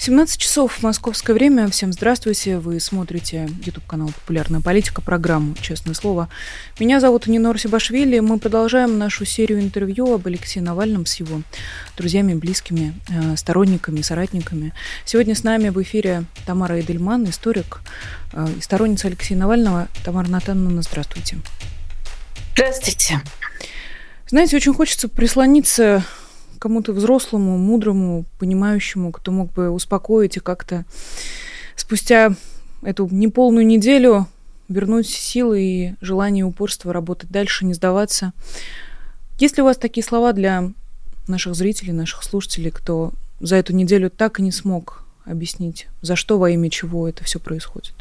17 часов московское время. Всем здравствуйте. Вы смотрите YouTube-канал «Популярная политика», программу «Честное слово». Меня зовут Нинор Сибашвили. Мы продолжаем нашу серию интервью об Алексее Навальном с его друзьями, близкими, э, сторонниками, соратниками. Сегодня с нами в эфире Тамара Эдельман, историк э, и сторонница Алексея Навального. Тамара Натановна, здравствуйте. Здравствуйте. Знаете, очень хочется прислониться кому-то взрослому, мудрому, понимающему, кто мог бы успокоить и как-то спустя эту неполную неделю вернуть силы и желание и упорство работать дальше, не сдаваться. Есть ли у вас такие слова для наших зрителей, наших слушателей, кто за эту неделю так и не смог объяснить, за что во имя чего это все происходит?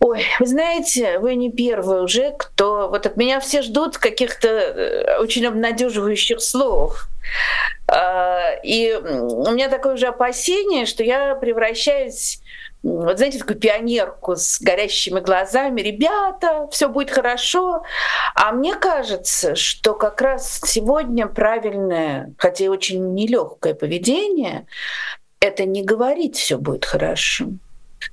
Ой, вы знаете, вы не первый уже, кто... Вот от меня все ждут каких-то э, очень обнадеживающих слов. А, и у меня такое уже опасение, что я превращаюсь вот знаете, такую пионерку с горящими глазами, ребята, все будет хорошо. А мне кажется, что как раз сегодня правильное, хотя и очень нелегкое поведение, это не говорить все будет хорошо.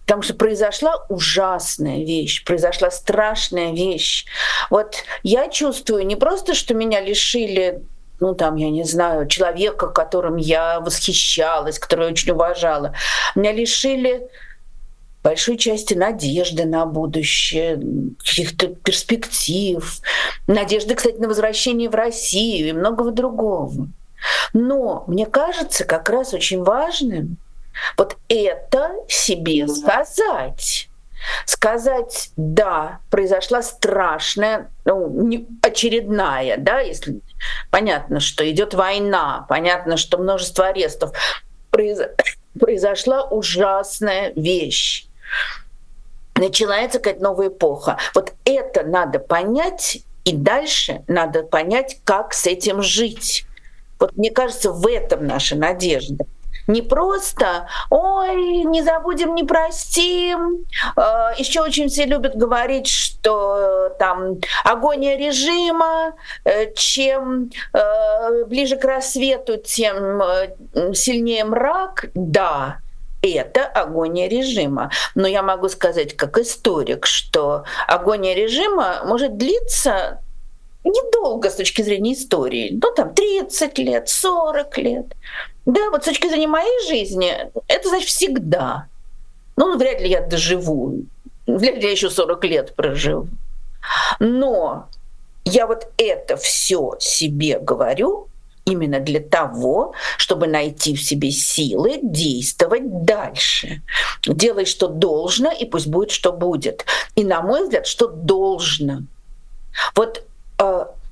Потому что произошла ужасная вещь, произошла страшная вещь. Вот я чувствую не просто, что меня лишили ну там, я не знаю, человека, которым я восхищалась, которого я очень уважала. Меня лишили большой части надежды на будущее, каких-то перспектив, надежды, кстати, на возвращение в Россию и многого другого. Но мне кажется как раз очень важным вот это себе сказать. Сказать, да, произошла страшная, ну, очередная, да, если понятно, что идет война, понятно, что множество арестов, произ, произошла ужасная вещь. Начинается какая-то новая эпоха. Вот это надо понять, и дальше надо понять, как с этим жить. Вот мне кажется, в этом наша надежда. Не просто «Ой, не забудем, не простим». Э, Еще очень все любят говорить, что там агония режима, э, чем э, ближе к рассвету, тем сильнее мрак. Да, это агония режима. Но я могу сказать как историк, что агония режима может длиться недолго с точки зрения истории, ну там 30 лет, 40 лет. Да, вот с точки зрения моей жизни, это значит всегда. Ну, вряд ли я доживу, вряд ли я еще 40 лет проживу. Но я вот это все себе говорю именно для того, чтобы найти в себе силы действовать дальше. Делай, что должно, и пусть будет, что будет. И, на мой взгляд, что должно. Вот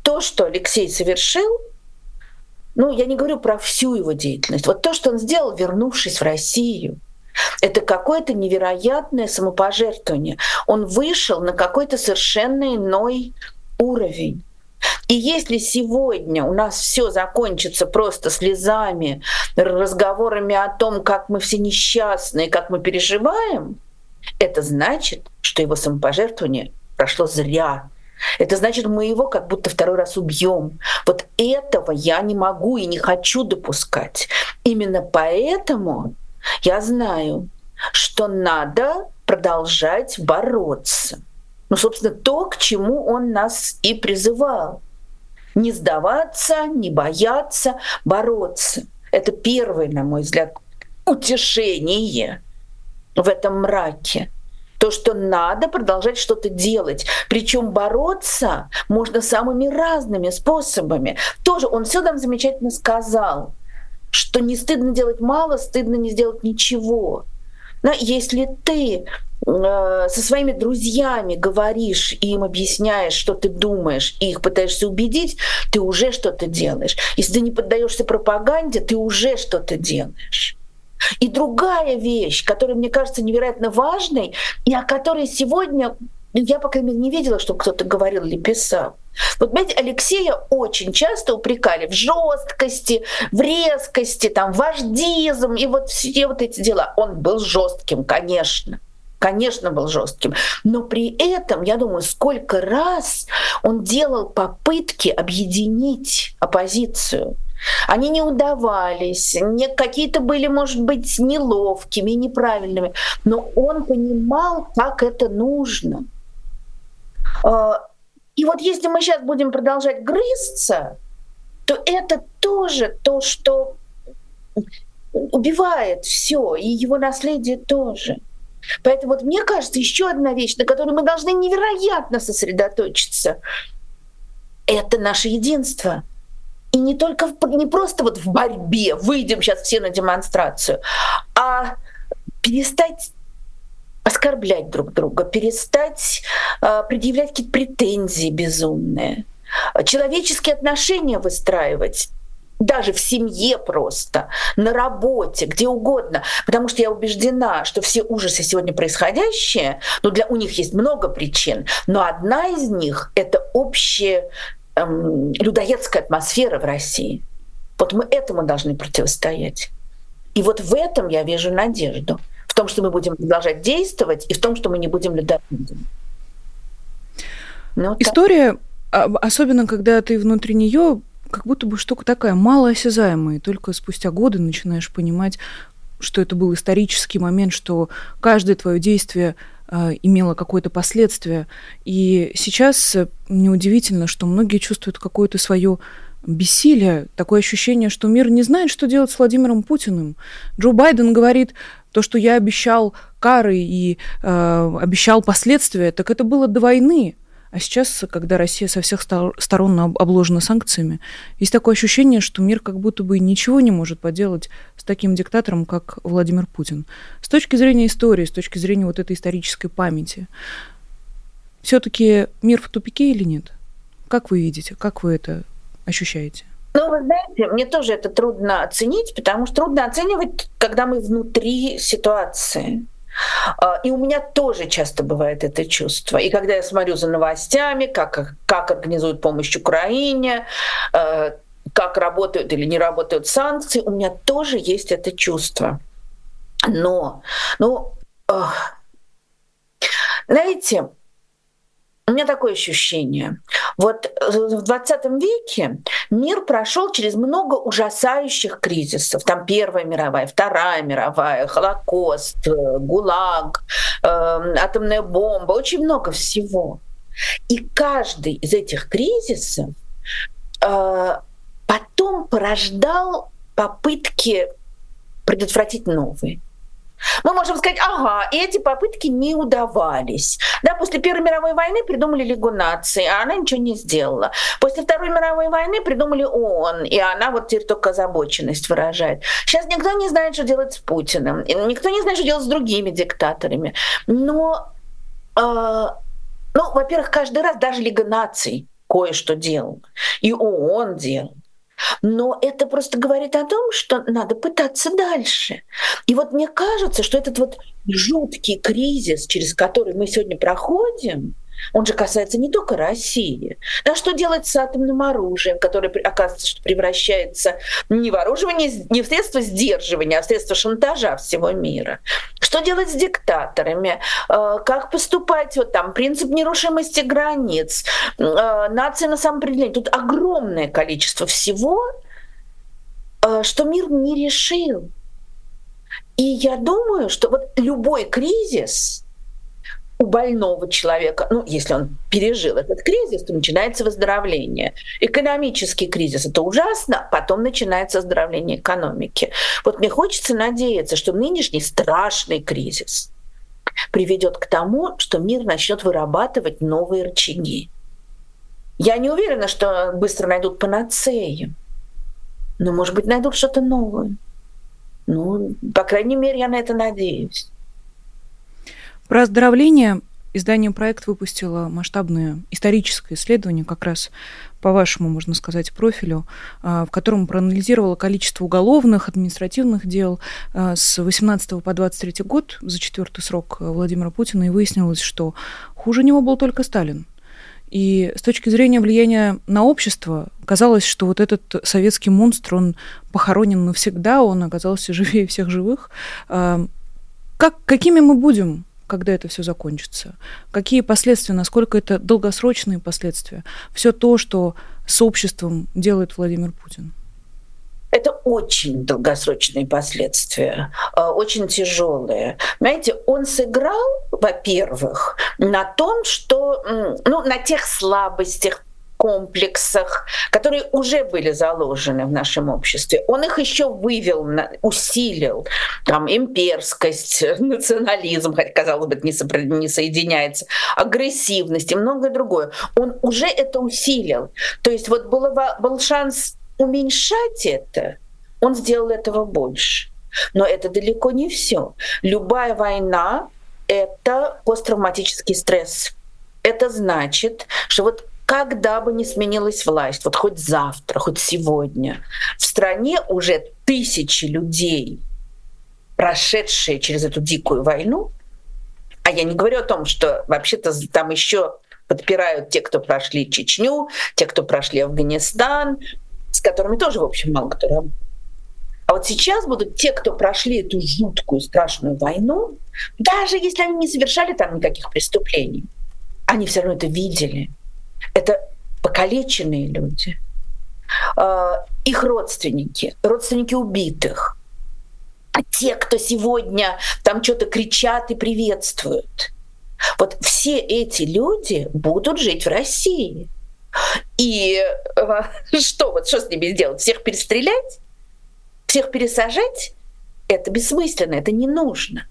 то, что Алексей совершил, ну, я не говорю про всю его деятельность. Вот то, что он сделал, вернувшись в Россию, это какое-то невероятное самопожертвование. Он вышел на какой-то совершенно иной уровень. И если сегодня у нас все закончится просто слезами, разговорами о том, как мы все несчастные, как мы переживаем, это значит, что его самопожертвование прошло зря. Это значит, мы его как будто второй раз убьем. Вот этого я не могу и не хочу допускать. Именно поэтому я знаю, что надо продолжать бороться. Ну, собственно, то, к чему он нас и призывал. Не сдаваться, не бояться, бороться. Это первое, на мой взгляд, утешение в этом мраке то, что надо продолжать что-то делать. Причем бороться можно самыми разными способами. Тоже он все нам замечательно сказал, что не стыдно делать мало, стыдно не сделать ничего. Но если ты э, со своими друзьями говоришь и им объясняешь, что ты думаешь, и их пытаешься убедить, ты уже что-то делаешь. Если ты не поддаешься пропаганде, ты уже что-то делаешь. И другая вещь, которая мне кажется невероятно важной, и о которой сегодня я, по крайней мере, не видела, что кто-то говорил или писал. Вот, понимаете, Алексея очень часто упрекали в жесткости, в резкости, там, вождизм и вот все вот эти дела. Он был жестким, конечно конечно, был жестким. Но при этом, я думаю, сколько раз он делал попытки объединить оппозицию. Они не удавались, не, какие-то были, может быть, неловкими, неправильными, но он понимал, как это нужно. А, и вот если мы сейчас будем продолжать грызться, то это тоже то, что убивает все, и его наследие тоже. Поэтому вот мне кажется, еще одна вещь, на которой мы должны невероятно сосредоточиться, это наше единство. И не только в, не просто вот в борьбе, выйдем сейчас все на демонстрацию, а перестать оскорблять друг друга, перестать э, предъявлять какие-то претензии безумные, человеческие отношения выстраивать даже в семье просто, на работе, где угодно. Потому что я убеждена, что все ужасы сегодня происходящие, ну, для у них есть много причин, но одна из них — это общая эм, людоедская атмосфера в России. Вот мы этому должны противостоять. И вот в этом я вижу надежду в том, что мы будем продолжать действовать, и в том, что мы не будем людоедами. Ну, История, так. особенно когда ты внутри нее, как будто бы штука такая малоосязаемая, и только спустя годы начинаешь понимать, что это был исторический момент, что каждое твое действие имело какое-то последствие. И сейчас неудивительно, что многие чувствуют какое-то свое бессилие, такое ощущение, что мир не знает, что делать с Владимиром Путиным. Джо Байден говорит, то, что я обещал кары и э, обещал последствия, так это было до войны. А сейчас, когда Россия со всех сторон обложена санкциями, есть такое ощущение, что мир как будто бы ничего не может поделать с таким диктатором, как Владимир Путин. С точки зрения истории, с точки зрения вот этой исторической памяти, все-таки мир в тупике или нет? Как вы видите, как вы это ощущаете? Ну, вы знаете, мне тоже это трудно оценить, потому что трудно оценивать, когда мы внутри ситуации. А, и у меня тоже часто бывает это чувство. И когда я смотрю за новостями, как, как организуют помощь Украине, э, как работают или не работают санкции, у меня тоже есть это чувство. Но, ну, знаете, у меня такое ощущение. Вот э, в 20 веке мир прошел через много ужасающих кризисов. Там Первая мировая, Вторая мировая, Холокост, э, ГУЛАГ, э, атомная бомба, очень много всего. И каждый из этих кризисов э, потом порождал попытки предотвратить новые. Мы можем сказать, ага, и эти попытки не удавались. Да, после Первой мировой войны придумали Лигу наций, а она ничего не сделала. После Второй мировой войны придумали ООН, и она вот теперь только озабоченность выражает. Сейчас никто не знает, что делать с Путиным, никто не знает, что делать с другими диктаторами. Но, э, ну, во-первых, каждый раз даже Лига наций кое-что делал, и ООН делал. Но это просто говорит о том, что надо пытаться дальше. И вот мне кажется, что этот вот жуткий кризис, через который мы сегодня проходим, он же касается не только России. А что делать с атомным оружием, которое, оказывается, что превращается не в оружие, не в средство сдерживания, а в средство шантажа всего мира? Что делать с диктаторами? Э, как поступать? Вот там принцип нерушимости границ, э, нация на самоопределение. Тут огромное количество всего, э, что мир не решил. И я думаю, что вот любой кризис, у больного человека, ну, если он пережил этот кризис, то начинается выздоровление. Экономический кризис — это ужасно, потом начинается оздоровление экономики. Вот мне хочется надеяться, что нынешний страшный кризис приведет к тому, что мир начнет вырабатывать новые рычаги. Я не уверена, что быстро найдут панацею, но, может быть, найдут что-то новое. Ну, по крайней мере, я на это надеюсь. Про оздоровление издание «Проект» выпустило масштабное историческое исследование, как раз по вашему, можно сказать, профилю, а, в котором проанализировало количество уголовных, административных дел а, с 18 по 23 год за четвертый срок Владимира Путина, и выяснилось, что хуже него был только Сталин. И с точки зрения влияния на общество, казалось, что вот этот советский монстр, он похоронен навсегда, он оказался живее всех живых. А, как, какими мы будем когда это все закончится, какие последствия, насколько это долгосрочные последствия, все то, что с обществом делает Владимир Путин. Это очень долгосрочные последствия, а, очень тяжелые. Знаете, он сыграл, во-первых, на том, что, ну, на тех слабостях, комплексах, которые уже были заложены в нашем обществе. Он их еще вывел, усилил. Там имперскость, национализм, хотя, казалось бы, не, сопро... не соединяется, агрессивность и многое другое. Он уже это усилил. То есть вот был, был шанс уменьшать это, он сделал этого больше. Но это далеко не все. Любая война — это посттравматический стресс. Это значит, что вот когда бы ни сменилась власть, вот хоть завтра, хоть сегодня, в стране уже тысячи людей, прошедшие через эту дикую войну, а я не говорю о том, что вообще-то там еще подпирают те, кто прошли Чечню, те, кто прошли Афганистан, с которыми тоже, в общем, мало кто работает. А вот сейчас будут те, кто прошли эту жуткую, страшную войну, даже если они не совершали там никаких преступлений, они все равно это видели. Это покалеченные люди, а, их родственники, родственники убитых, а те, кто сегодня там что-то кричат и приветствуют. Вот все эти люди будут жить в России. И а, что вот что с ними сделать? Всех перестрелять? Всех пересажать? Это бессмысленно, это не нужно.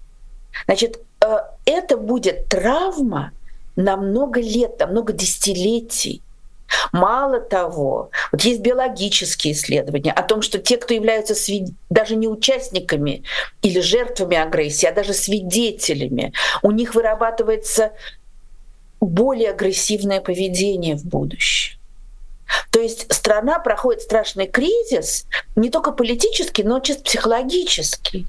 Значит, а, это будет травма, на много лет, на много десятилетий. Мало того, вот есть биологические исследования о том, что те, кто являются свид... даже не участниками или жертвами агрессии, а даже свидетелями, у них вырабатывается более агрессивное поведение в будущем. То есть страна проходит страшный кризис не только политический, но чисто психологический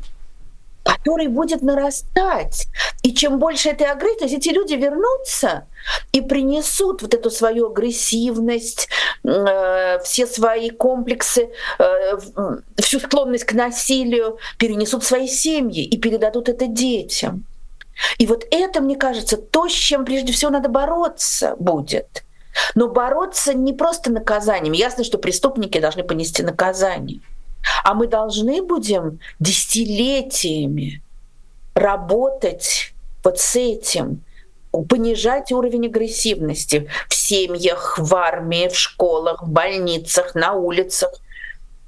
который будет нарастать. И чем больше этой агрессии, эти люди вернутся и принесут вот эту свою агрессивность, э, все свои комплексы, э, всю склонность к насилию, перенесут свои семьи и передадут это детям. И вот это, мне кажется, то, с чем прежде всего надо бороться будет. Но бороться не просто наказанием. Ясно, что преступники должны понести наказание. А мы должны будем десятилетиями работать вот с этим, понижать уровень агрессивности в семьях, в армии, в школах, в больницах, на улицах.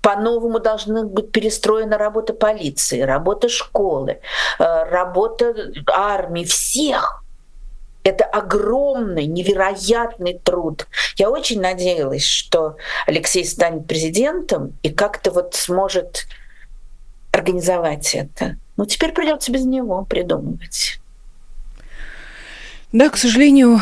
По-новому должна быть перестроена работа полиции, работа школы, э, работа армии, всех. Это огромный, невероятный труд. Я очень надеялась, что Алексей станет президентом и как-то вот сможет организовать это. Но теперь придется без него придумывать. Да, к сожалению,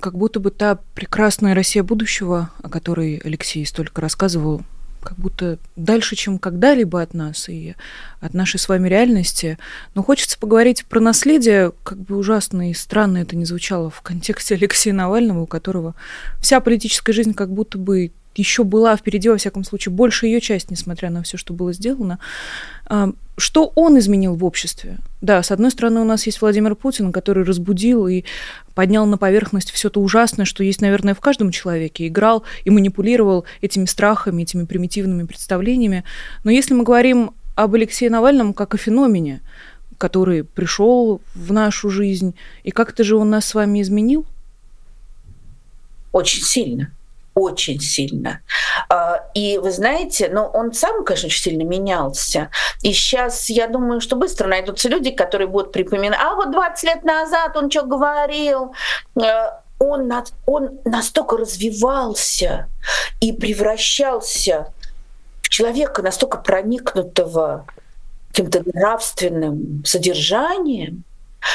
как будто бы та прекрасная Россия будущего, о которой Алексей столько рассказывал, как будто дальше, чем когда-либо от нас и от нашей с вами реальности. Но хочется поговорить про наследие, как бы ужасно и странно это не звучало в контексте Алексея Навального, у которого вся политическая жизнь как будто бы еще была впереди, во всяком случае, больше ее часть, несмотря на все, что было сделано. А, что он изменил в обществе? Да, с одной стороны, у нас есть Владимир Путин, который разбудил и поднял на поверхность все то ужасное, что есть, наверное, в каждом человеке, играл и манипулировал этими страхами, этими примитивными представлениями. Но если мы говорим об Алексее Навальном как о феномене, который пришел в нашу жизнь, и как-то же он нас с вами изменил? Очень сильно очень сильно. А, и вы знаете, ну, он сам, конечно, очень сильно менялся. И сейчас, я думаю, что быстро найдутся люди, которые будут припоминать, а вот 20 лет назад он что говорил, а, он, он настолько развивался и превращался в человека настолько проникнутого каким-то нравственным содержанием,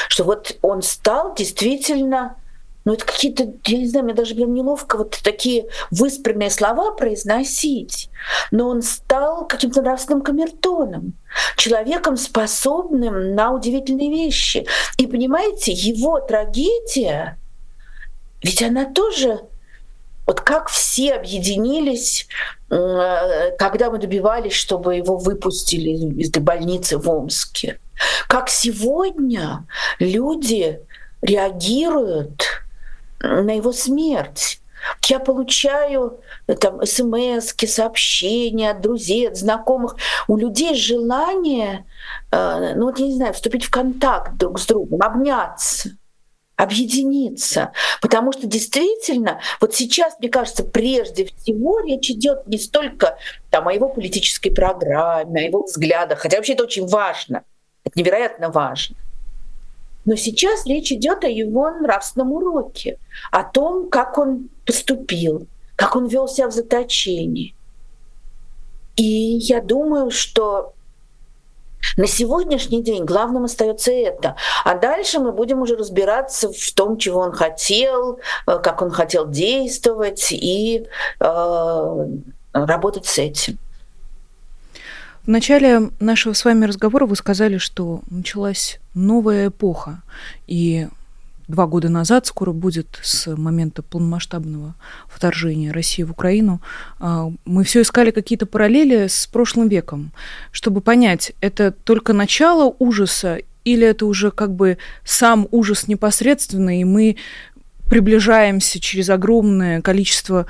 что вот он стал действительно ну, это какие-то, я не знаю, мне даже прям неловко вот такие выспренные слова произносить. Но он стал каким-то нравственным камертоном, человеком, способным на удивительные вещи. И понимаете, его трагедия, ведь она тоже вот как все объединились, когда мы добивались, чтобы его выпустили из больницы в Омске. Как сегодня люди реагируют на его смерть. Я получаю э, там смс, сообщения от друзей, от знакомых. У людей желание, э, ну вот я не знаю, вступить в контакт друг с другом, обняться объединиться. Потому что действительно, вот сейчас, мне кажется, прежде всего речь идет не столько там, о его политической программе, о его взглядах, хотя вообще это очень важно, это невероятно важно. Но сейчас речь идет о его нравственном уроке, о том, как он поступил, как он вел себя в заточении. И я думаю, что на сегодняшний день главным остается это. А дальше мы будем уже разбираться в том, чего он хотел, э, как он хотел действовать и э, работать с этим. В начале нашего с вами разговора вы сказали, что началась новая эпоха, и два года назад, скоро будет с момента полномасштабного вторжения России в Украину, а, мы все искали какие-то параллели с прошлым веком, чтобы понять, это только начало ужаса или это уже как бы сам ужас непосредственно, и мы приближаемся через огромное количество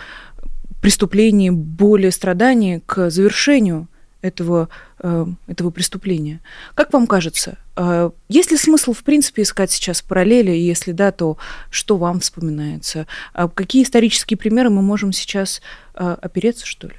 преступлений, боли, страданий к завершению этого, э, этого преступления. Как вам кажется, э, есть ли смысл, в принципе, искать сейчас параллели? И если да, то что вам вспоминается? А какие исторические примеры мы можем сейчас э, опереться, что ли?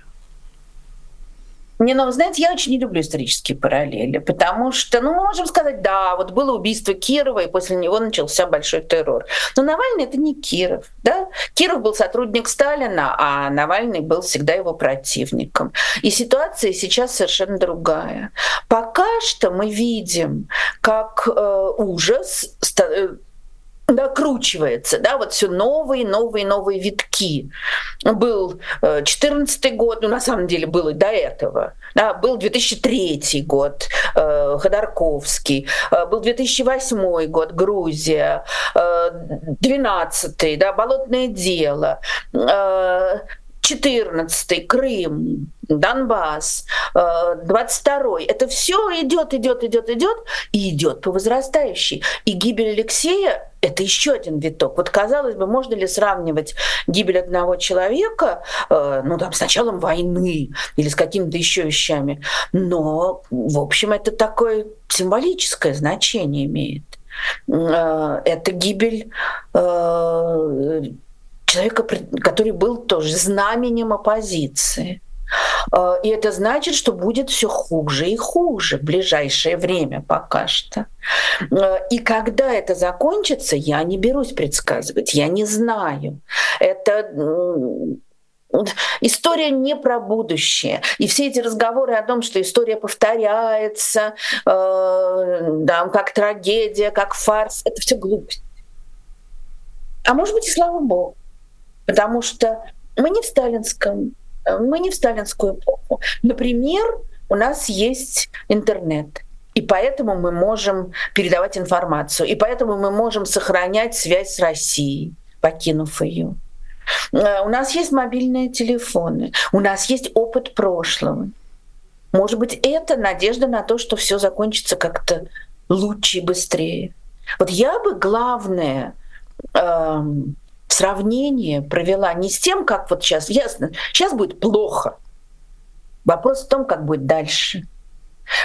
Не, ну, знаете, я очень не люблю исторические параллели, потому что, ну, мы можем сказать, да, вот было убийство Кирова, и после него начался большой террор. Но Навальный — это не Киров, да? Киров был сотрудник Сталина, а Навальный был всегда его противником. И ситуация сейчас совершенно другая. Пока что мы видим, как э, ужас э, докручивается, да, вот все новые, новые, новые витки. Был 14 э, год, ну, на самом деле, было и до этого, да, был 2003 год, э, Ходорковский, э, был 2008 год, Грузия, э, 12 да, Болотное дело, э, 14 Крым, Донбасс, 22-й. Э, Это все идет, идет, идет, идет и идет по возрастающей. И гибель Алексея — это еще один виток. Вот казалось бы, можно ли сравнивать гибель одного человека, э, ну там, с началом войны или с какими-то еще вещами. Но, в общем, это такое символическое значение имеет. Э, это гибель человека, который был тоже знаменем оппозиции. А, и это значит, что будет все хуже и хуже в ближайшее время пока что. А, и когда это закончится, я не берусь предсказывать, я не знаю. Это История не про будущее. И все эти разговоры о том, что история повторяется, э, да, как трагедия, как фарс, это все глупость. А может быть и слава богу. Потому что мы не в сталинском, мы не в сталинскую эпоху. Например, у нас есть интернет. И поэтому мы можем передавать информацию. И поэтому мы можем сохранять связь с Россией, покинув ее. Э, у нас есть мобильные телефоны, у нас есть опыт прошлого. Может быть, это надежда на то, что все закончится как-то лучше и быстрее. Вот я бы главное эм, сравнение провела не с тем, как вот сейчас, ясно, сейчас будет плохо. Вопрос в том, как будет дальше.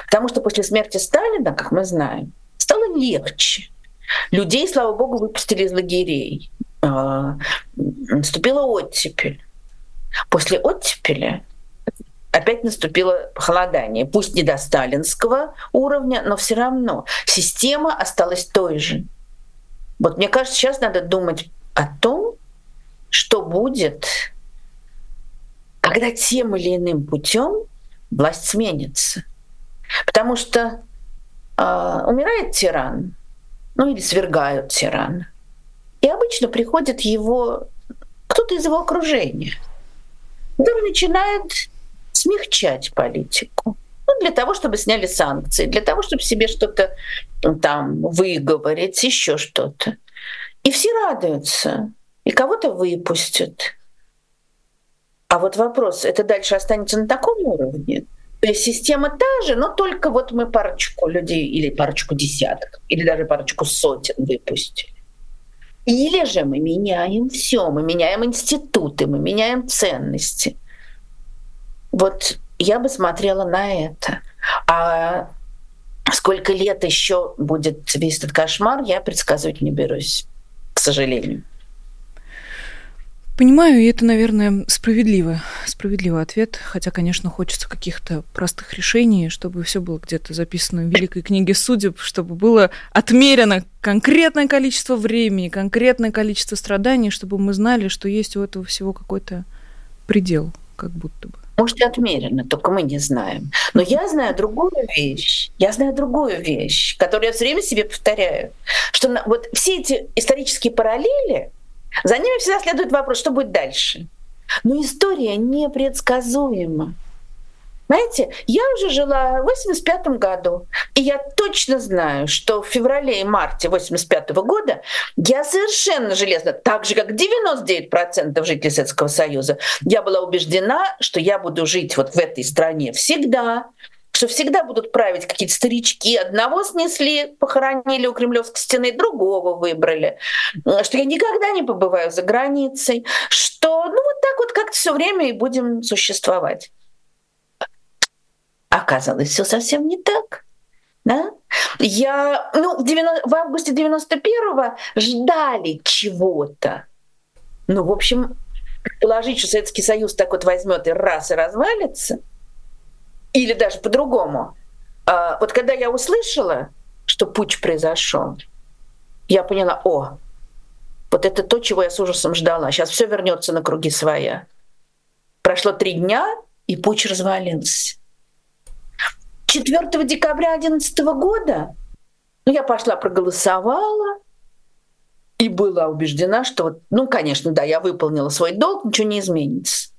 Потому что после смерти Сталина, как мы знаем, стало легче. Людей, слава богу, выпустили из лагерей. А, наступила оттепель. После оттепели опять наступило похолодание. Пусть не до сталинского уровня, но все равно система осталась той же. Вот мне кажется, сейчас надо думать о том, что будет, когда тем или иным путем власть сменится. Потому что э, умирает тиран, ну или свергают тирана. И обычно приходит его кто-то из его окружения, который начинает смягчать политику. Ну, для того, чтобы сняли санкции, для того, чтобы себе что-то там выговорить, еще что-то. И все радуются, и кого-то выпустят. А вот вопрос, это дальше останется на таком уровне? То есть система та же, но только вот мы парочку людей или парочку десяток, или даже парочку сотен выпустили. Или же мы меняем все, мы меняем институты, мы меняем ценности. Вот я бы смотрела на это. А сколько лет еще будет весь этот кошмар, я предсказывать не берусь, к сожалению. Понимаю, и это, наверное, справедливо, справедливый ответ, хотя, конечно, хочется каких-то простых решений, чтобы все было где-то записано в великой книге судеб, чтобы было отмерено конкретное количество времени, конкретное количество страданий, чтобы мы знали, что есть у этого всего какой-то предел, как будто бы. Может, и отмерено, только мы не знаем. Но я знаю другую вещь. Я знаю другую вещь, которую я все время себе повторяю. Что вот все эти исторические параллели, за ними всегда следует вопрос, что будет дальше. Но история непредсказуема. Знаете, я уже жила в 85 году, и я точно знаю, что в феврале и марте 85 года я совершенно железно, так же как 99% жителей Советского Союза, я была убеждена, что я буду жить вот в этой стране всегда, что всегда будут править какие-то старички. Одного снесли, похоронили у Кремлевской стены, другого выбрали. Что я никогда не побываю за границей. Что ну вот так вот как-то все время и будем существовать. Оказалось, все совсем не так. Да? Я, ну, в, 90, в августе 91-го ждали чего-то. Ну, в общем, предположить, что Советский Союз так вот возьмет и раз и развалится, или даже по-другому. А, вот когда я услышала, что путь произошел, я поняла, о, вот это то, чего я с ужасом ждала. Сейчас все вернется на круги своя. Прошло три дня, и путь развалился. 4 декабря 2011 года ну, я пошла проголосовала и была убеждена, что, ну, конечно, да, я выполнила свой долг, ничего не изменится.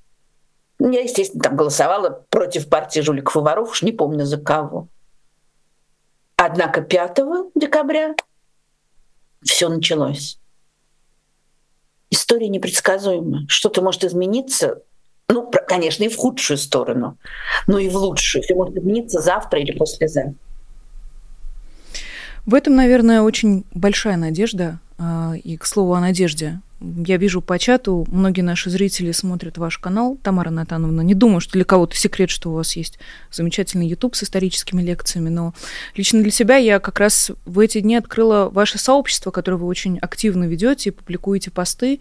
Я, естественно, там голосовала против партии жуликов и воров, уж не помню за кого. Однако 5 декабря все началось. История непредсказуема. Что-то может измениться, ну, конечно, и в худшую сторону, но и в лучшую. Все может измениться завтра или послезавтра. В этом, наверное, очень большая надежда. А, и, к слову, о надежде. Я вижу по чату, многие наши зрители смотрят ваш канал. Тамара Натановна, не думаю, что для кого-то секрет, что у вас есть замечательный YouTube с историческими лекциями, но лично для себя я как раз в эти дни открыла ваше сообщество, которое вы очень активно ведете, публикуете посты.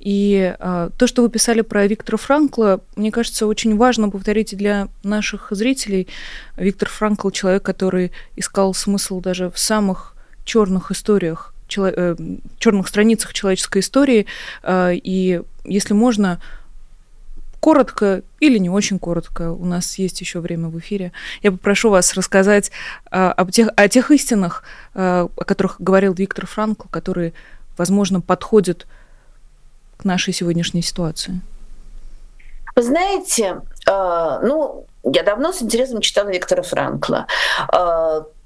И а, то, что вы писали про Виктора Франкла, мне кажется, очень важно повторить и для наших зрителей. Виктор Франкл человек, который искал смысл даже в самых черных историях Э, черных страницах человеческой истории. Э, и если можно, коротко или не очень коротко, у нас есть еще время в эфире, я попрошу вас рассказать э, об тех, о тех истинах, о которых говорил Виктор Франкл, которые, возможно, подходят к нашей сегодняшней ситуации. Вы знаете, ну, я давно с интересом читала Виктора Франкла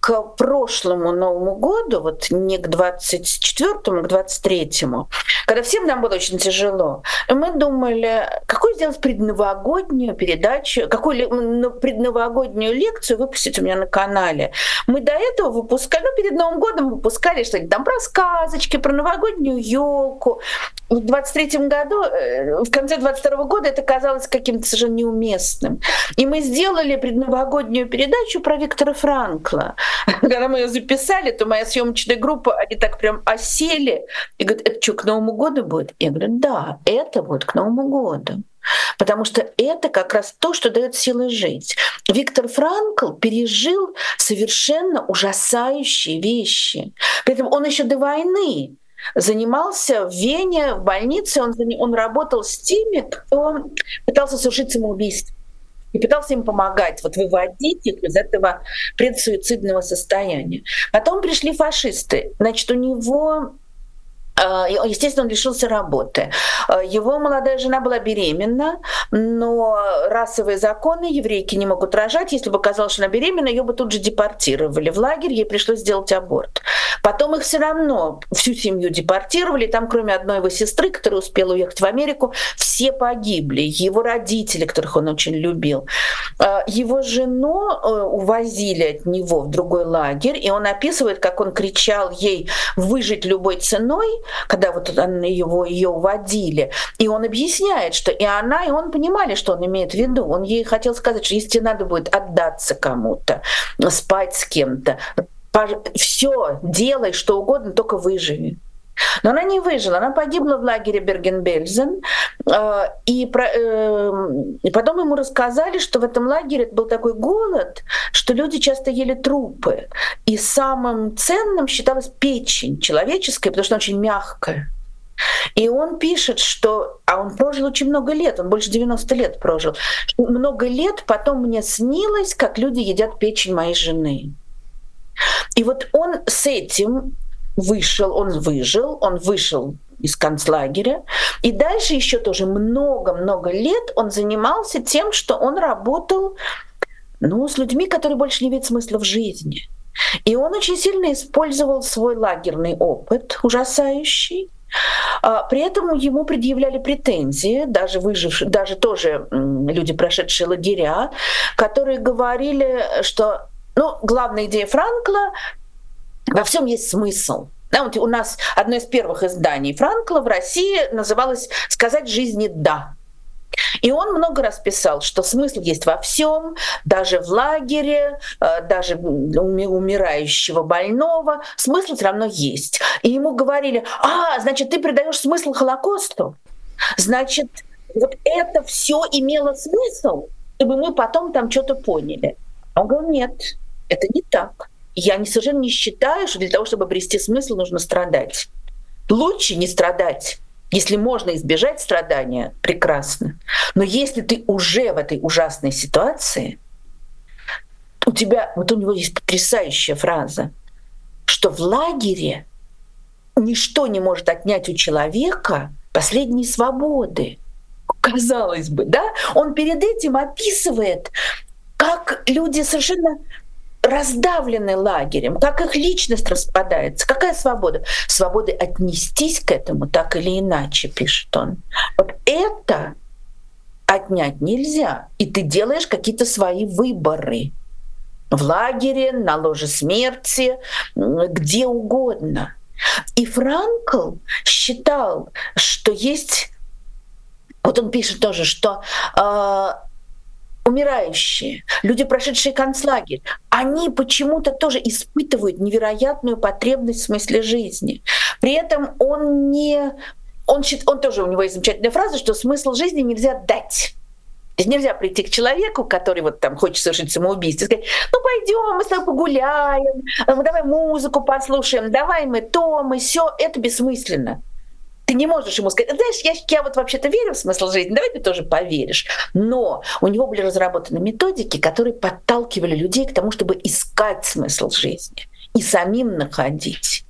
к прошлому Новому году, вот не к 24-му, к 23-му, когда всем нам было очень тяжело, мы думали, какую сделать предновогоднюю передачу, какую предновогоднюю лекцию выпустить у меня на канале. Мы до этого выпускали, ну, перед Новым годом выпускали что-нибудь там про сказочки, про новогоднюю елку. В 23-м году, э, в конце 22 -го года это казалось каким-то совершенно неуместным. И мы сделали предновогоднюю передачу про Виктора Франкла. Когда мы ее записали, то моя съемочная группа, они так прям осели и говорят, это что, к Новому году будет? Я говорю, да, это будет к Новому году. Потому что это как раз то, что дает силы жить. Виктор Франкл пережил совершенно ужасающие вещи. При этом он еще до войны занимался в Вене, в больнице, он, он работал с теми, кто пытался совершить самоубийство. И пытался им помогать, вот выводить их из этого предсуицидного состояния. Потом пришли фашисты. Значит, у него а, естественно, он лишился работы. А, его молодая жена была беременна, но расовые законы еврейки не могут рожать. Если бы оказалось, что она беременна, ее бы тут же депортировали в лагерь, ей пришлось сделать аборт. Потом их все равно, всю семью депортировали, там кроме одной его сестры, которая успела уехать в Америку, все погибли. Его родители, которых он очень любил. А, его жену э, увозили от него в другой лагерь, и он описывает, как он кричал ей выжить любой ценой, когда вот его, ее уводили. И он объясняет, что и она, и он понимали, что он имеет в виду. Он ей хотел сказать, что если надо будет отдаться кому-то, спать с кем-то, все, делай что угодно, только выживи. Но она не выжила, она погибла в лагере Берген-Бельзен. Э, и, про, э, и потом ему рассказали, что в этом лагере был такой голод, что люди часто ели трупы. И самым ценным считалась печень человеческая, потому что она очень мягкая. И он пишет, что... А он прожил очень много лет, он больше 90 лет прожил. Много лет потом мне снилось, как люди едят печень моей жены. И вот он с этим вышел, он выжил, он вышел из концлагеря. И дальше еще тоже много-много лет он занимался тем, что он работал ну, с людьми, которые больше не видят смысла в жизни. И он очень сильно использовал свой лагерный опыт, ужасающий. А, при этом ему предъявляли претензии, даже выжившие, даже тоже люди, прошедшие лагеря, которые говорили, что ну, главная идея Франкла во всем есть смысл. Да, вот у нас одно из первых изданий Франкла в России называлось «Сказать жизни да». И он много раз писал, что смысл есть во всем, даже в лагере, э, даже умирающего больного, смысл все равно есть. И ему говорили, а, значит, ты придаешь смысл Холокосту, значит, вот это все имело смысл, чтобы мы потом там что-то поняли. Он говорил, нет, это не так я не, совершенно не считаю, что для того, чтобы обрести смысл, нужно страдать. Лучше не страдать. Если можно избежать страдания, прекрасно. Но если ты уже в этой ужасной ситуации, у тебя, вот у него есть потрясающая фраза, что в лагере ничто не может отнять у человека последние свободы. Казалось бы, да? Он перед этим описывает, как люди совершенно раздавлены лагерем, как их личность распадается. Какая свобода? Свободы отнестись к этому так или иначе, пишет он. Вот это отнять нельзя. И ты делаешь какие-то свои выборы. В лагере, на ложе смерти, где угодно. И Франкл считал, что есть вот он пишет тоже, что э, умирающие, люди, прошедшие концлагерь, они почему-то тоже испытывают невероятную потребность в смысле жизни. При этом он не... Он, он тоже, у него есть замечательная фраза, что смысл жизни нельзя дать. То есть нельзя прийти к человеку, который вот там хочет совершить самоубийство, и сказать, ну пойдем, мы с тобой погуляем, мы давай музыку послушаем, давай мы то, мы все. Это бессмысленно. Ты не можешь ему сказать, знаешь, я, я вот вообще-то верю в смысл жизни, давай ты тоже поверишь. Но у него были разработаны методики, которые подталкивали людей к тому, чтобы искать смысл жизни и самим находить.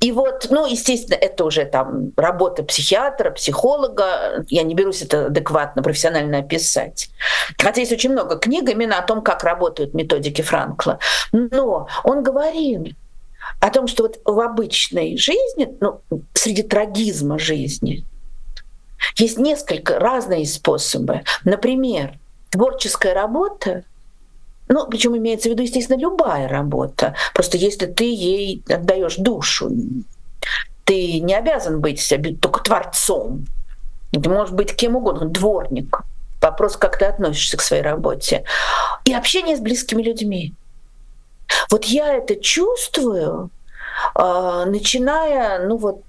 И вот, ну, естественно, это уже там работа психиатра, психолога. Я не берусь это адекватно, профессионально описать. Хотя есть очень много книг именно о том, как работают методики Франкла. Но он говорил, о том, что вот в обычной жизни, ну, среди трагизма жизни, есть несколько разные способы. Например, творческая работа, ну, причем имеется в виду, естественно, любая работа. Просто если ты ей отдаешь душу, ты не обязан быть только творцом. Ты можешь быть кем угодно, дворник. Вопрос, как ты относишься к своей работе. И общение с близкими людьми. Вот я это чувствую, а, начиная, ну вот,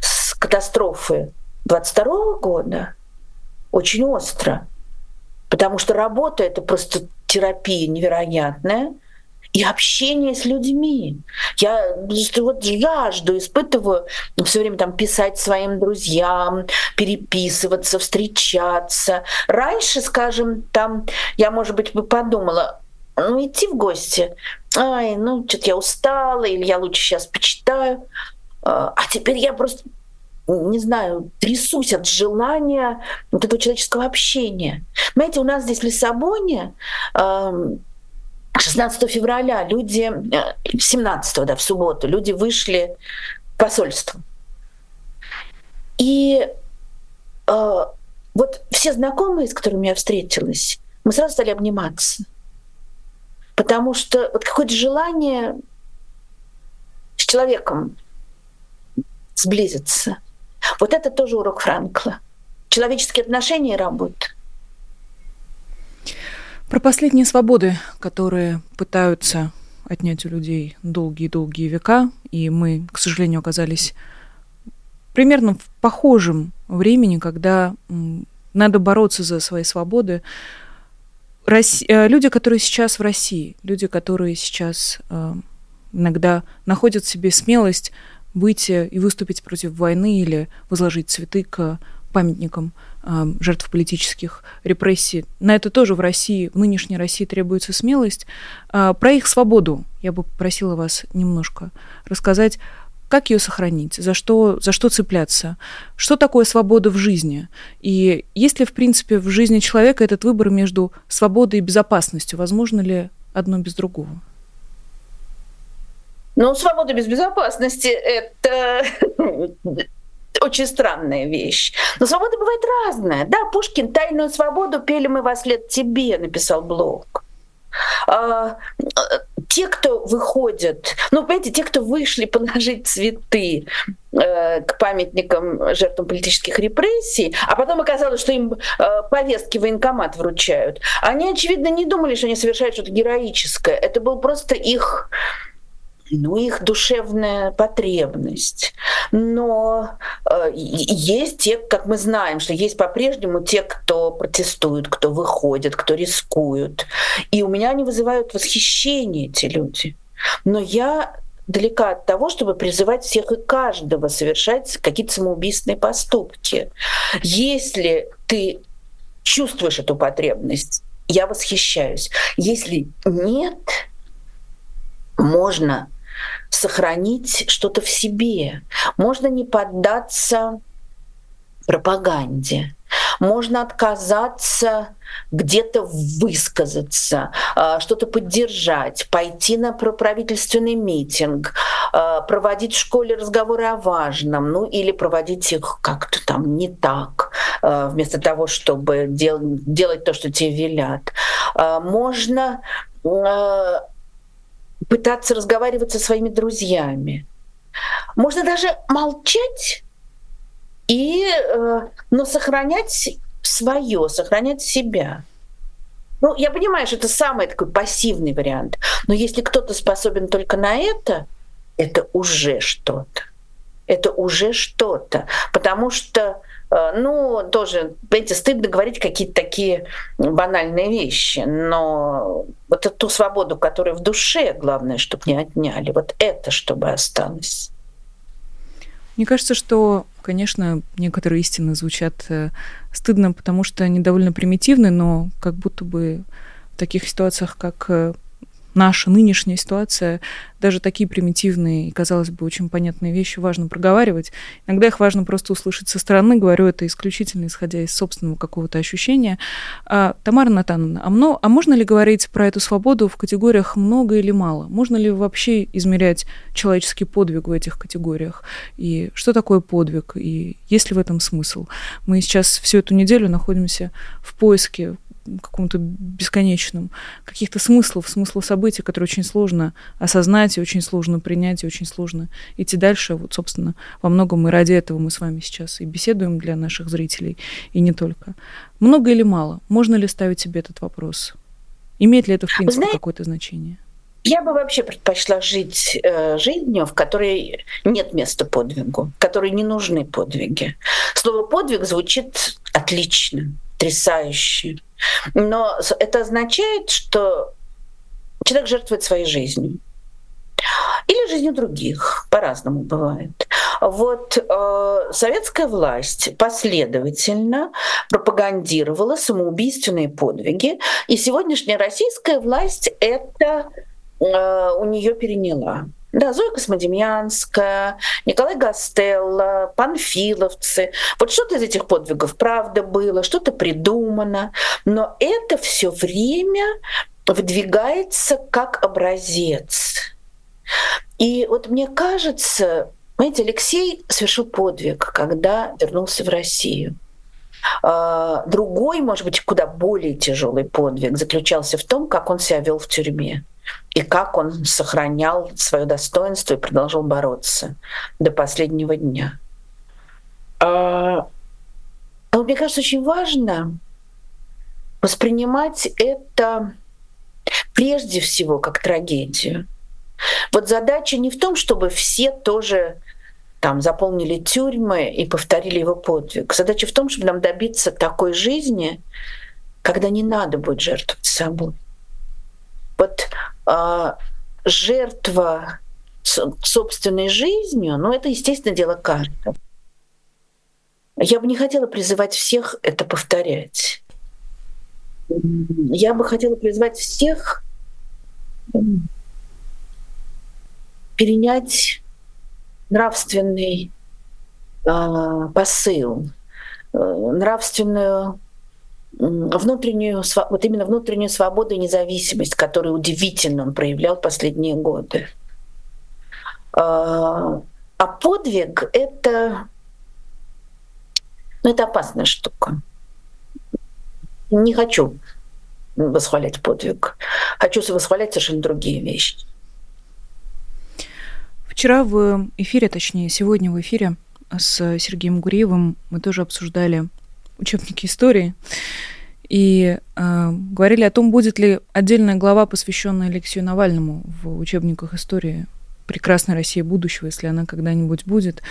с катастрофы 22 года, очень остро, потому что работа — это просто терапия невероятная, и общение с людьми. Я вот жажду испытываю ну, все время там писать своим друзьям, переписываться, встречаться. Раньше, скажем, там я, может быть, бы подумала, ну, идти в гости. Ай, ну, что-то я устала, или я лучше сейчас почитаю. А, а теперь я просто не знаю, трясусь от желания вот этого человеческого общения. Знаете, у нас здесь в Лиссабоне 16 февраля люди, 17 э, да, в субботу, люди вышли в посольство. И э, вот все знакомые, с которыми я встретилась, мы сразу стали обниматься. Потому что вот какое-то желание с человеком сблизиться. Вот это тоже урок Франкла. Человеческие отношения и работа. Про последние свободы, которые пытаются отнять у людей долгие-долгие века, и мы, к сожалению, оказались примерно в похожем времени, когда надо бороться за свои свободы. Росси... Э, люди, которые сейчас в России, люди, которые сейчас э, иногда находят в себе смелость выйти и выступить против войны или возложить цветы к памятникам э, жертв политических репрессий. На это тоже в России, в нынешней России требуется смелость. Э, про их свободу я бы попросила вас немножко рассказать. Как ее сохранить? За что, за что цепляться? Что такое свобода в жизни? И есть ли, в принципе, в жизни человека этот выбор между свободой и безопасностью? Возможно ли одно без другого? Ну, свобода без безопасности — это очень странная вещь. Но свобода бывает разная. Да, Пушкин «Тайную свободу пели мы во след тебе», написал Блок. А, те, кто выходят, ну, понимаете, те, кто вышли положить цветы э, к памятникам жертвам политических репрессий, а потом оказалось, что им э, повестки военкомат вручают, они, очевидно, не думали, что они совершают что-то героическое. Это был просто их ну, их душевная потребность. Но э, есть те, как мы знаем, что есть по-прежнему те, кто протестуют, кто выходят, кто рискуют. И у меня они вызывают восхищение, эти люди. Но я далека от того, чтобы призывать всех и каждого совершать какие-то самоубийственные поступки. Если ты чувствуешь эту потребность, я восхищаюсь. Если нет, можно сохранить что-то в себе. Можно не поддаться пропаганде. Можно отказаться где-то высказаться, а, что-то поддержать, пойти на правительственный митинг, а, проводить в школе разговоры о важном, ну или проводить их как-то там не так, а, вместо того, чтобы дел- делать то, что тебе велят. Можно пытаться разговаривать со своими друзьями. Можно даже молчать, и, э, но сохранять свое, сохранять себя. Ну, я понимаю, что это самый такой пассивный вариант, но если кто-то способен только на это, это уже что-то. Это уже что-то. Потому что ну, тоже, понимаете, стыдно говорить какие-то такие банальные вещи, но вот эту свободу, которая в душе, главное, чтобы не отняли, вот это чтобы осталось. Мне кажется, что, конечно, некоторые истины звучат э, стыдно, потому что они довольно примитивны, но как будто бы в таких ситуациях, как э, наша нынешняя ситуация, даже такие примитивные и, казалось бы, очень понятные вещи важно проговаривать. Иногда их важно просто услышать со стороны. Говорю это исключительно исходя из собственного какого-то ощущения. А, Тамара Натановна, а, мно, а можно ли говорить про эту свободу в категориях много или мало? Можно ли вообще измерять человеческий подвиг в этих категориях? И что такое подвиг? И есть ли в этом смысл? Мы сейчас всю эту неделю находимся в поиске каком-то бесконечном, каких-то смыслов, смысла событий, которые очень сложно осознать и очень сложно принять, и очень сложно идти дальше. Вот, собственно, во многом и ради этого мы с вами сейчас и беседуем для наших зрителей, и не только. Много или мало? Можно ли ставить себе этот вопрос? Имеет ли это, в принципе, какое-то значение? Я бы вообще предпочла жить э, жизнью, в которой нет места подвигу, в которой не нужны подвиги. Слово подвиг звучит отлично, потрясающе. Но это означает, что человек жертвует своей жизнью. Или жизнью других, по-разному бывает. Вот э, советская власть последовательно пропагандировала самоубийственные подвиги, и сегодняшняя российская власть это э, у нее переняла. Да, Зоя Космодемьянская, Николай Гастелло, панфиловцы. Вот что-то из этих подвигов правда было, что-то придумано, но это все время выдвигается как образец. И вот мне кажется, знаете, Алексей совершил подвиг, когда вернулся в Россию. А, другой, может быть, куда более тяжелый подвиг заключался в том, как он себя вел в тюрьме и как он сохранял свое достоинство и продолжал бороться до последнего дня. А, мне кажется, очень важно воспринимать это прежде всего как трагедию. Вот задача не в том, чтобы все тоже там заполнили тюрьмы и повторили его подвиг. Задача в том, чтобы нам добиться такой жизни, когда не надо будет жертвовать собой. Вот а, жертва собственной жизнью, ну это, естественно, дело каждого. Я бы не хотела призывать всех это повторять. Я бы хотела призвать всех перенять нравственный э, посыл, э, нравственную внутреннюю, вот именно внутреннюю свободу и независимость, которую удивительно он проявлял последние годы. А, а подвиг — это, ну, это опасная штука. Не хочу восхвалять подвиг. Хочу восхвалять совершенно другие вещи. Вчера в эфире, точнее, сегодня в эфире с Сергеем Гуриевым мы тоже обсуждали учебники истории и э, говорили о том, будет ли отдельная глава, посвященная Алексею Навальному в учебниках истории прекрасной России будущего, если она когда-нибудь будет.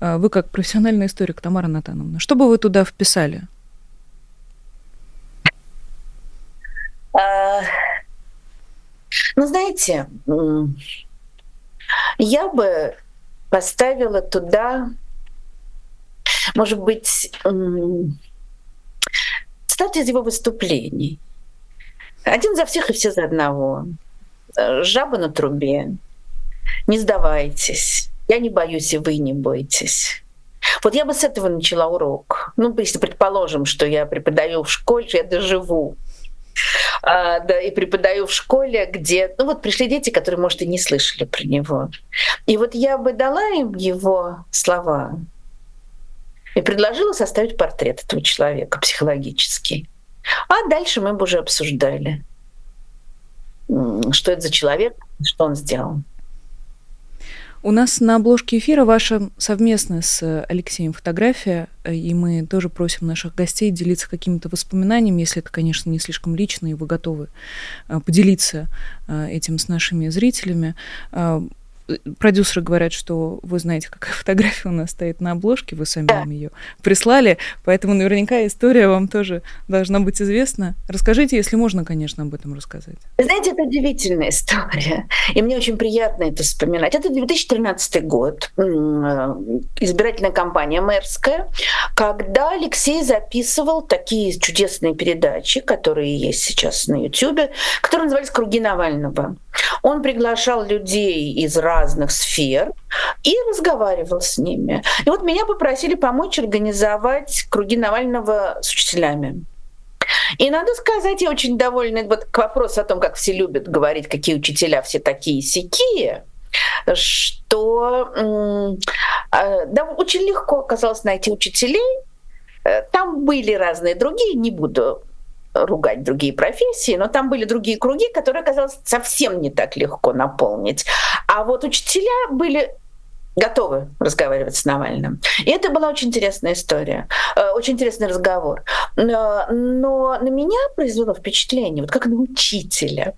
Э, вы как профессиональный историк, Тамара Натановна, что бы вы туда вписали? А, ну, знаете, я бы поставила туда, может быть, цитаты из его выступлений. Один за всех и все за одного. Жаба на трубе. Не сдавайтесь. Я не боюсь, и вы не бойтесь. Вот я бы с этого начала урок. Ну, если предположим, что я преподаю в школе, я доживу а, да, и преподаю в школе, где, ну вот пришли дети, которые, может, и не слышали про него. И вот я бы дала им его слова и предложила составить портрет этого человека психологический. А дальше мы бы уже обсуждали, что это за человек, что он сделал. У нас на обложке эфира ваша совместная с Алексеем фотография, и мы тоже просим наших гостей делиться какими-то воспоминаниями, если это, конечно, не слишком лично, и вы готовы э, поделиться э, этим с нашими зрителями. Продюсеры говорят, что вы знаете, какая фотография у нас стоит на обложке, вы сами нам ее прислали, поэтому наверняка история вам тоже должна быть известна. Расскажите, если можно, конечно, об этом рассказать. Знаете, это удивительная история, и мне очень приятно это вспоминать. Это 2013 год, избирательная кампания мэрская, когда Алексей записывал такие чудесные передачи, которые есть сейчас на YouTube, которые назывались «Круги Навального». Он приглашал людей из разных сфер и разговаривал с ними. И вот меня попросили помочь организовать круги Навального с учителями. И надо сказать, я очень довольна вот к вопросу о том, как все любят говорить, какие учителя все такие сякие, что а, да, очень легко оказалось найти учителей. Э, там были разные другие, не буду ругать другие профессии, но там были другие круги, которые оказалось совсем не так легко наполнить. А вот учителя были готовы разговаривать с Навальным. И это была очень интересная история, э, очень интересный разговор. Но, но на меня произвело впечатление, вот как на учителя.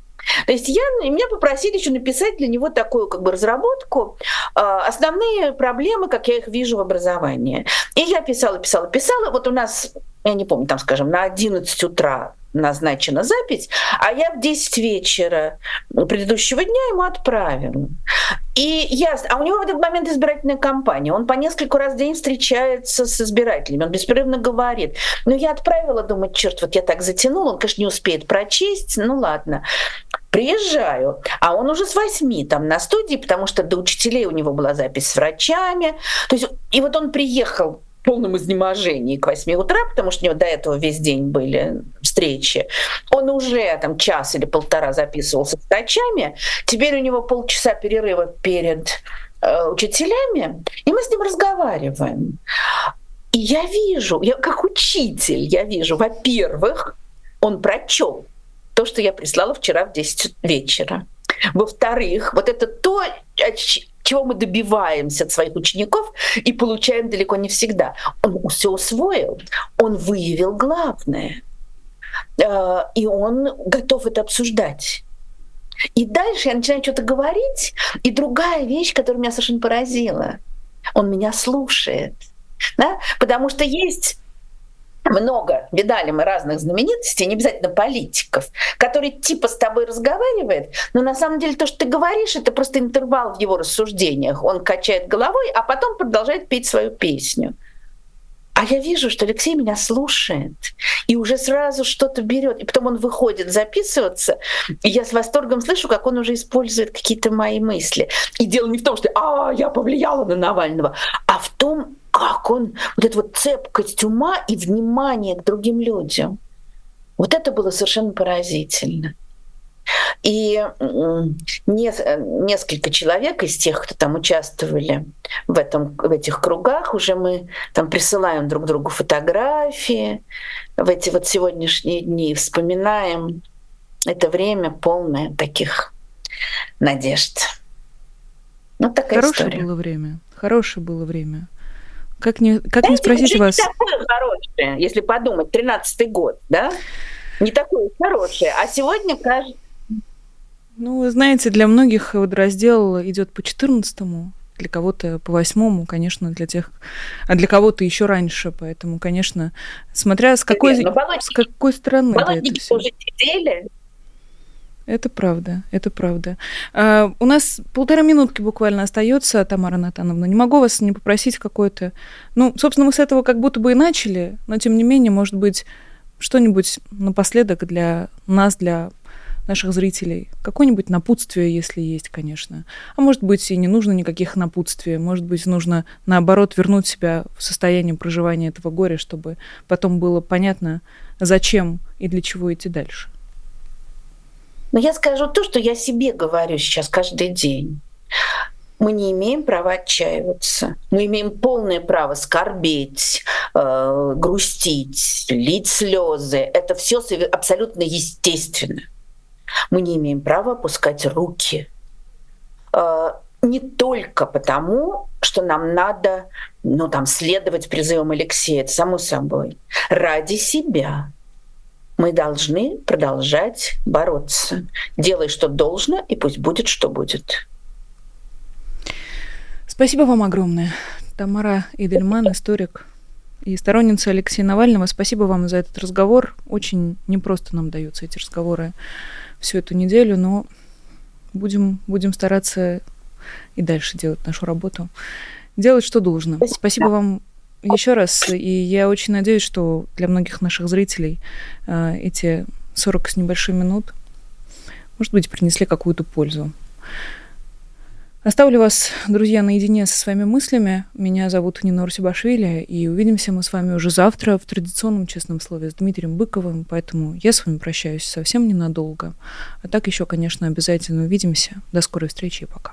То есть я, меня попросили еще написать для него такую как бы разработку, э, основные проблемы, как я их вижу в образовании. И я писала, писала, писала. Вот у нас я не помню, там, скажем, на 11 утра назначена запись, а я в 10 вечера предыдущего дня ему отправила. И ясно. А у него в этот момент избирательная кампания. Он по несколько раз в день встречается с избирателями. Он беспрерывно говорит. Но я отправила, думаю, черт, вот я так затянула. Он, конечно, не успеет прочесть. Ну ладно. Приезжаю, а он уже с восьми там на студии, потому что до учителей у него была запись с врачами. То есть, и вот он приехал полном изнеможении к 8 утра, потому что у него до этого весь день были встречи. Он уже там час или полтора записывался с врачами. Теперь у него полчаса перерыва перед э, учителями, и мы с ним разговариваем. И я вижу, я как учитель, я вижу, во-первых, он прочел то, что я прислала вчера в 10 вечера. Во-вторых, вот это то, чего мы добиваемся от своих учеников и получаем далеко не всегда. Он все усвоил, он выявил главное, э, и он готов это обсуждать. И дальше я начинаю что-то говорить, и другая вещь, которая меня совершенно поразила, он меня слушает. Да? Потому что есть много, видали мы разных знаменитостей, не обязательно политиков, который типа с тобой разговаривает, но на самом деле то, что ты говоришь, это просто интервал в его рассуждениях. Он качает головой, а потом продолжает петь свою песню. А я вижу, что Алексей меня слушает и уже сразу что-то берет. И потом он выходит записываться, и я с восторгом слышу, как он уже использует какие-то мои мысли. И дело не в том, что «а, я повлияла на Навального», а в том, как он, вот эта вот цепкость ума и внимание к другим людям. Вот это было совершенно поразительно. И несколько человек из тех, кто там участвовали в, этом, в этих кругах, уже мы там присылаем друг другу фотографии в эти вот сегодняшние дни, вспоминаем это время полное таких надежд. Ну, такая Хорошее история. было время. Хорошее было время. Как не, как Знаете, не спросить вас? Не такое хорошее, если подумать, 13-й год, да? Не такое хорошее. А сегодня кажется... Ну, вы знаете, для многих вот раздел идет по 14-му, для кого-то по восьмому, конечно, для тех, а для кого-то еще раньше, поэтому, конечно, смотря с какой, Нет, с какой стороны. Болотники да, уже сидели, это правда, это правда. А, у нас полтора минутки буквально остается, Тамара Натановна. Не могу вас не попросить какое-то... Ну, собственно, мы с этого как будто бы и начали, но тем не менее, может быть, что-нибудь напоследок для нас, для наших зрителей. Какое-нибудь напутствие, если есть, конечно. А может быть, и не нужно никаких напутствий. Может быть, нужно, наоборот, вернуть себя в состояние проживания этого горя, чтобы потом было понятно, зачем и для чего идти дальше. Но я скажу то, что я себе говорю сейчас каждый день. Мы не имеем права отчаиваться. Мы имеем полное право скорбеть, э, грустить, лить слезы. Это все абсолютно естественно. Мы не имеем права опускать руки. Э, не только потому, что нам надо ну, там, следовать призывам Алексея, это само собой, ради себя, мы должны продолжать бороться. Делай, что должно, и пусть будет, что будет. Спасибо вам огромное. Тамара Идельман, историк и сторонница Алексея Навального. Спасибо вам за этот разговор. Очень непросто нам даются эти разговоры всю эту неделю, но будем, будем стараться и дальше делать нашу работу. Делать, что должно. Спасибо, Спасибо вам еще раз, и я очень надеюсь, что для многих наших зрителей э, эти 40 с небольшим минут, может быть, принесли какую-то пользу. Оставлю вас, друзья, наедине со своими мыслями. Меня зовут Нина Урсибашвили, и увидимся мы с вами уже завтра в традиционном честном слове с Дмитрием Быковым, поэтому я с вами прощаюсь совсем ненадолго. А так еще, конечно, обязательно увидимся. До скорой встречи и пока.